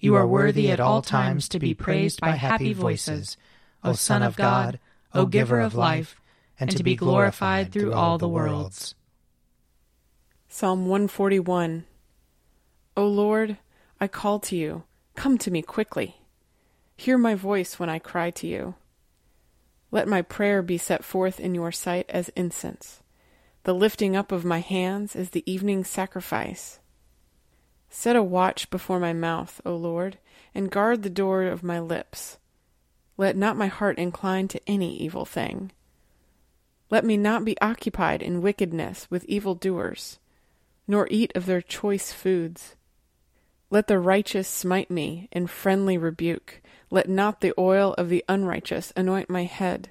You are worthy at all times to be praised by happy voices, O Son of God, O Giver of life, and to be glorified through all the worlds. Psalm 141 O Lord, I call to you, come to me quickly. Hear my voice when I cry to you. Let my prayer be set forth in your sight as incense, the lifting up of my hands is the evening sacrifice. Set a watch before my mouth, O Lord, and guard the door of my lips. Let not my heart incline to any evil thing. Let me not be occupied in wickedness with evil doers, nor eat of their choice foods. Let the righteous smite me in friendly rebuke. Let not the oil of the unrighteous anoint my head,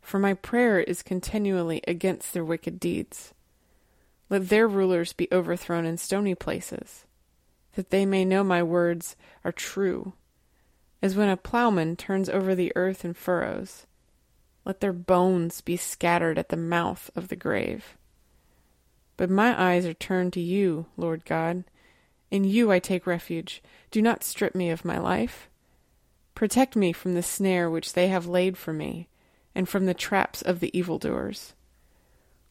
for my prayer is continually against their wicked deeds. Let their rulers be overthrown in stony places that they may know my words are true, as when a plowman turns over the earth in furrows. Let their bones be scattered at the mouth of the grave. But my eyes are turned to you, Lord God. In you I take refuge. Do not strip me of my life. Protect me from the snare which they have laid for me, and from the traps of the evildoers.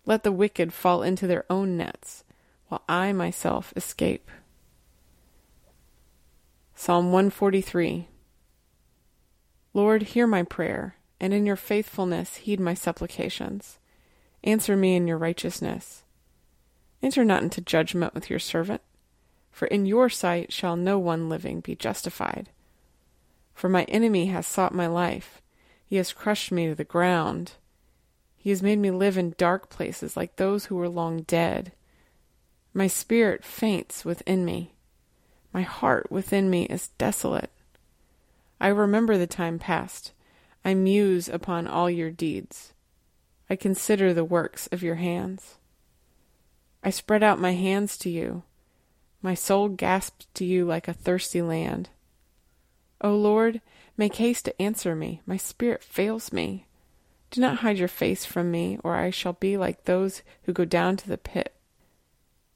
Let the wicked fall into their own nets, while I myself escape. Psalm 143 Lord, hear my prayer, and in your faithfulness heed my supplications. Answer me in your righteousness. Enter not into judgment with your servant, for in your sight shall no one living be justified. For my enemy has sought my life, he has crushed me to the ground. He has made me live in dark places like those who were long dead. My spirit faints within me. My heart within me is desolate. I remember the time past. I muse upon all your deeds. I consider the works of your hands. I spread out my hands to you. My soul gasps to you like a thirsty land. O Lord, make haste to answer me. My spirit fails me. Do not hide your face from me, or I shall be like those who go down to the pit.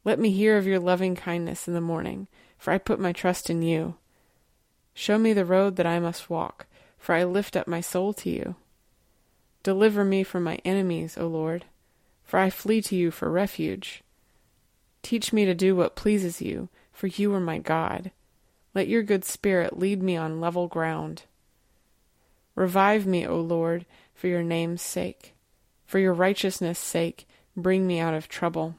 Let me hear of your loving kindness in the morning for I put my trust in you. Show me the road that I must walk, for I lift up my soul to you. Deliver me from my enemies, O Lord, for I flee to you for refuge. Teach me to do what pleases you, for you are my God. Let your good spirit lead me on level ground. Revive me, O Lord, for your name's sake. For your righteousness' sake, bring me out of trouble.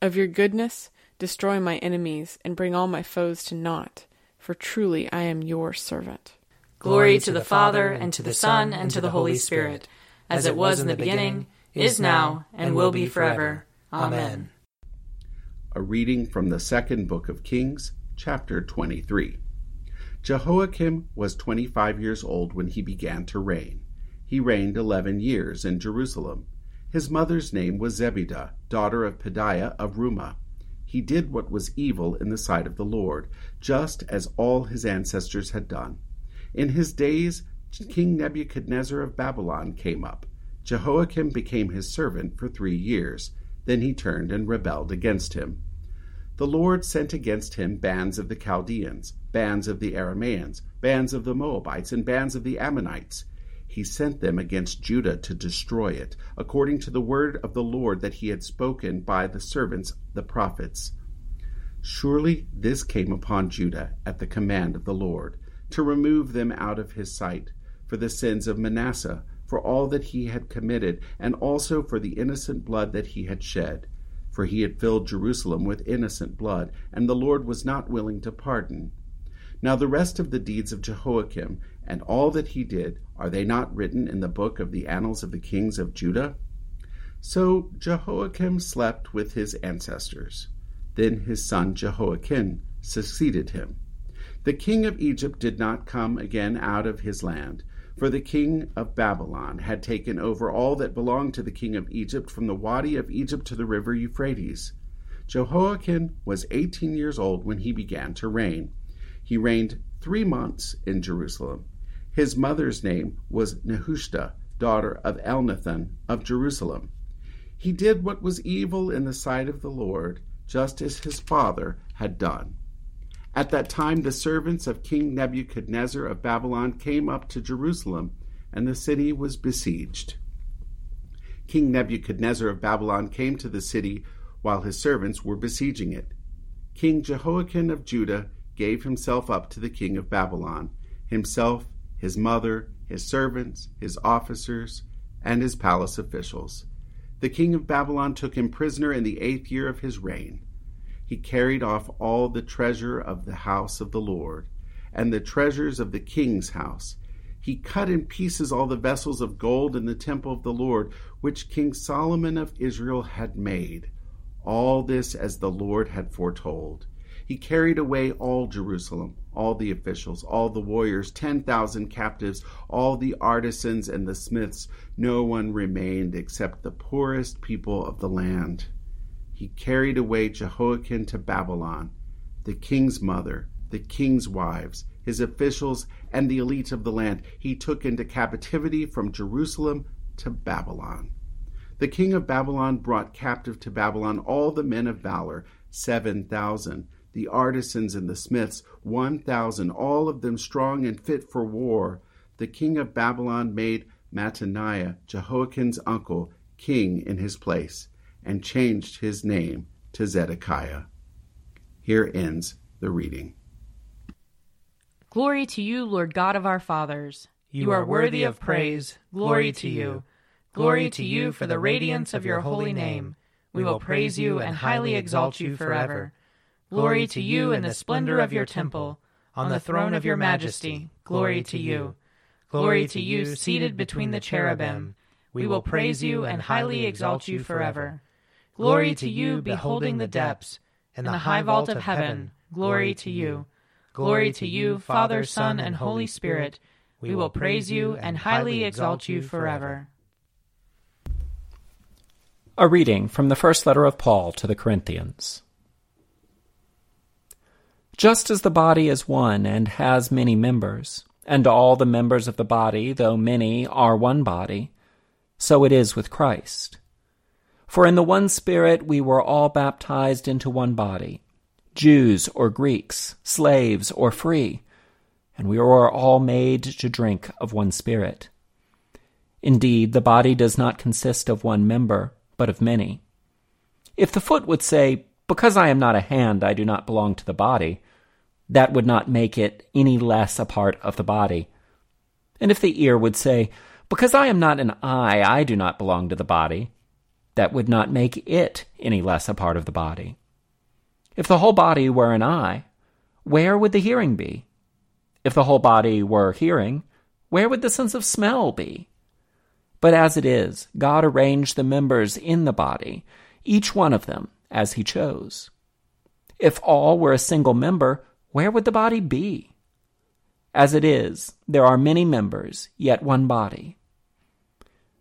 Of your goodness, Destroy my enemies, and bring all my foes to naught, for truly I am your servant. Glory to the Father, and to the Son, and to the Holy Spirit, as it was in the beginning, is now, and will be forever. Amen. A reading from the second book of Kings, chapter 23. Jehoiakim was 25 years old when he began to reign. He reigned 11 years in Jerusalem. His mother's name was Zebidah, daughter of Pedaiah of Rumah. He did what was evil in the sight of the Lord, just as all his ancestors had done. In his days, King Nebuchadnezzar of Babylon came up. Jehoiakim became his servant for three years. Then he turned and rebelled against him. The Lord sent against him bands of the Chaldeans, bands of the Aramaeans, bands of the Moabites, and bands of the Ammonites. He sent them against Judah to destroy it, according to the word of the Lord that he had spoken by the servants the prophets. Surely this came upon Judah at the command of the Lord, to remove them out of his sight, for the sins of Manasseh, for all that he had committed, and also for the innocent blood that he had shed. For he had filled Jerusalem with innocent blood, and the Lord was not willing to pardon. Now the rest of the deeds of Jehoiakim, and all that he did, are they not written in the book of the annals of the kings of Judah? So Jehoiakim slept with his ancestors. Then his son Jehoiachin succeeded him. The king of Egypt did not come again out of his land, for the king of Babylon had taken over all that belonged to the king of Egypt from the wadi of Egypt to the river Euphrates. Jehoiachin was eighteen years old when he began to reign. He reigned three months in Jerusalem. His mother's name was Nehushta, daughter of Elnathan of Jerusalem. He did what was evil in the sight of the Lord, just as his father had done. At that time, the servants of King Nebuchadnezzar of Babylon came up to Jerusalem, and the city was besieged. King Nebuchadnezzar of Babylon came to the city while his servants were besieging it. King Jehoiakim of Judah gave himself up to the king of Babylon, himself his mother, his servants, his officers, and his palace officials. The king of Babylon took him prisoner in the eighth year of his reign. He carried off all the treasure of the house of the Lord, and the treasures of the king's house. He cut in pieces all the vessels of gold in the temple of the Lord, which King Solomon of Israel had made. All this as the Lord had foretold. He carried away all Jerusalem, all the officials, all the warriors, ten thousand captives, all the artisans and the smiths. No one remained except the poorest people of the land. He carried away Jehoiakim to Babylon, the king's mother, the king's wives, his officials, and the elite of the land. He took into captivity from Jerusalem to Babylon. The king of Babylon brought captive to Babylon all the men of valor, seven thousand the artisans and the smiths, one thousand, all of them strong and fit for war. The king of Babylon made Mattaniah, Jehoiachin's uncle, king in his place, and changed his name to Zedekiah. Here ends the reading. Glory to you, Lord God of our fathers. You, are worthy of praise. Glory to you. Glory to you for the radiance of your holy name. We will praise you and highly exalt you forever. Glory to you in the splendor of your temple. On the throne of your majesty, glory to you. Glory to you, seated between the cherubim. We will praise you and highly exalt you forever. Glory to you, beholding the depths. and the high vault of heaven, glory to you. Glory to you, Father, Son, and Holy Spirit. We will praise you and highly exalt you forever. A reading from the first letter of Paul to the Corinthians. Just as the body is one and has many members, and all the members of the body, though many, are one body, so it is with Christ. For in the one Spirit we were all baptized into one body, Jews or Greeks, slaves or free, and we were all made to drink of one Spirit. Indeed, the body does not consist of one member, but of many. If the foot would say, because I am not a hand, I do not belong to the body. That would not make it any less a part of the body. And if the ear would say, Because I am not an eye, I do not belong to the body, that would not make it any less a part of the body. If the whole body were an eye, where would the hearing be? If the whole body were hearing, where would the sense of smell be? But as it is, God arranged the members in the body, each one of them as he chose. If all were a single member, where would the body be? As it is, there are many members, yet one body.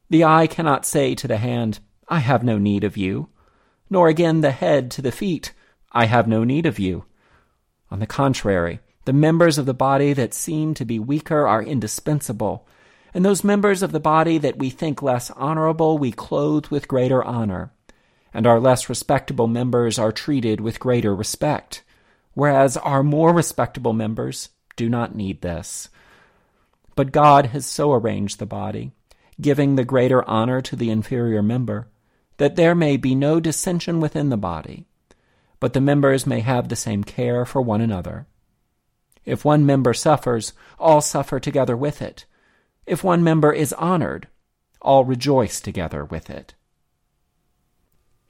The eye cannot say to the hand, I have no need of you, nor again the head to the feet, I have no need of you. On the contrary, the members of the body that seem to be weaker are indispensable, and those members of the body that we think less honorable we clothe with greater honor, and our less respectable members are treated with greater respect, whereas our more respectable members do not need this. But God has so arranged the body, giving the greater honor to the inferior member, that there may be no dissension within the body, but the members may have the same care for one another. If one member suffers, all suffer together with it. If one member is honored, all rejoice together with it.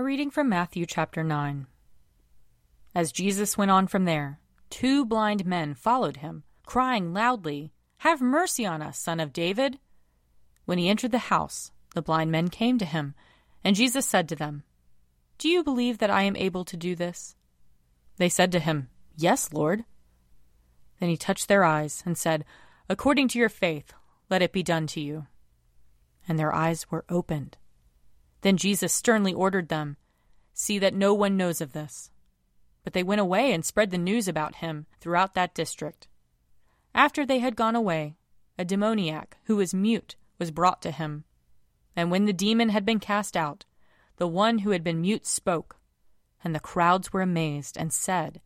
A reading from Matthew chapter 9. As Jesus went on from there, two blind men followed him, crying loudly, Have mercy on us, son of David! When he entered the house, the blind men came to him, and Jesus said to them, Do you believe that I am able to do this? They said to him, Yes, Lord. Then he touched their eyes and said, According to your faith, let it be done to you. And their eyes were opened. Then Jesus sternly ordered them, See that no one knows of this. But they went away and spread the news about him throughout that district. After they had gone away, a demoniac, who was mute, was brought to him. And when the demon had been cast out, the one who had been mute spoke, and the crowds were amazed and said,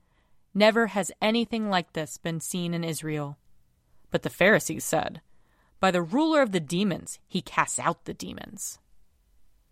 Never has anything like this been seen in Israel. But the Pharisees said, By the ruler of the demons, he casts out the demons.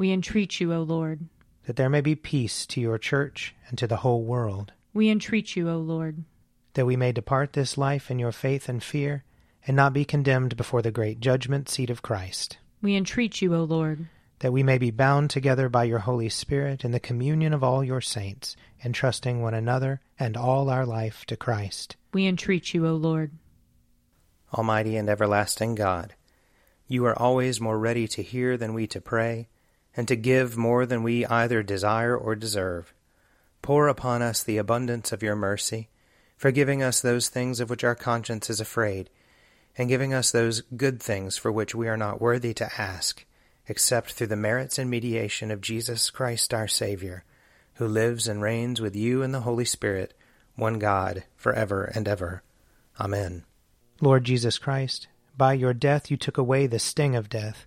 We entreat you, O Lord. That there may be peace to your church and to the whole world. We entreat you, O Lord. That we may depart this life in your faith and fear, and not be condemned before the great judgment seat of Christ. We entreat you, O Lord that we may be bound together by your Holy Spirit in the communion of all your saints, entrusting one another and all our life to Christ. We entreat you, O Lord. Almighty and everlasting God, you are always more ready to hear than we to pray, and to give more than we either desire or deserve. Pour upon us the abundance of your mercy, forgiving us those things of which our conscience is afraid, and giving us those good things for which we are not worthy to ask except through the merits and mediation of Jesus Christ our Savior, who lives and reigns with you in the Holy Spirit, one God, for ever and ever. Amen. Lord Jesus Christ, by your death you took away the sting of death.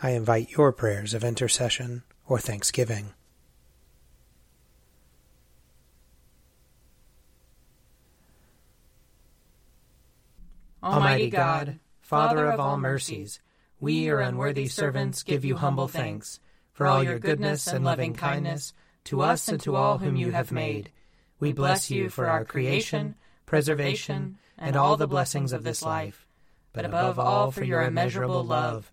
I invite your prayers of intercession or thanksgiving. Almighty God, Father of all mercies, we, your unworthy servants, give you humble thanks for all your goodness and loving kindness to us and to all whom you have made. We bless you for our creation, preservation, and all the blessings of this life, but above all for your immeasurable love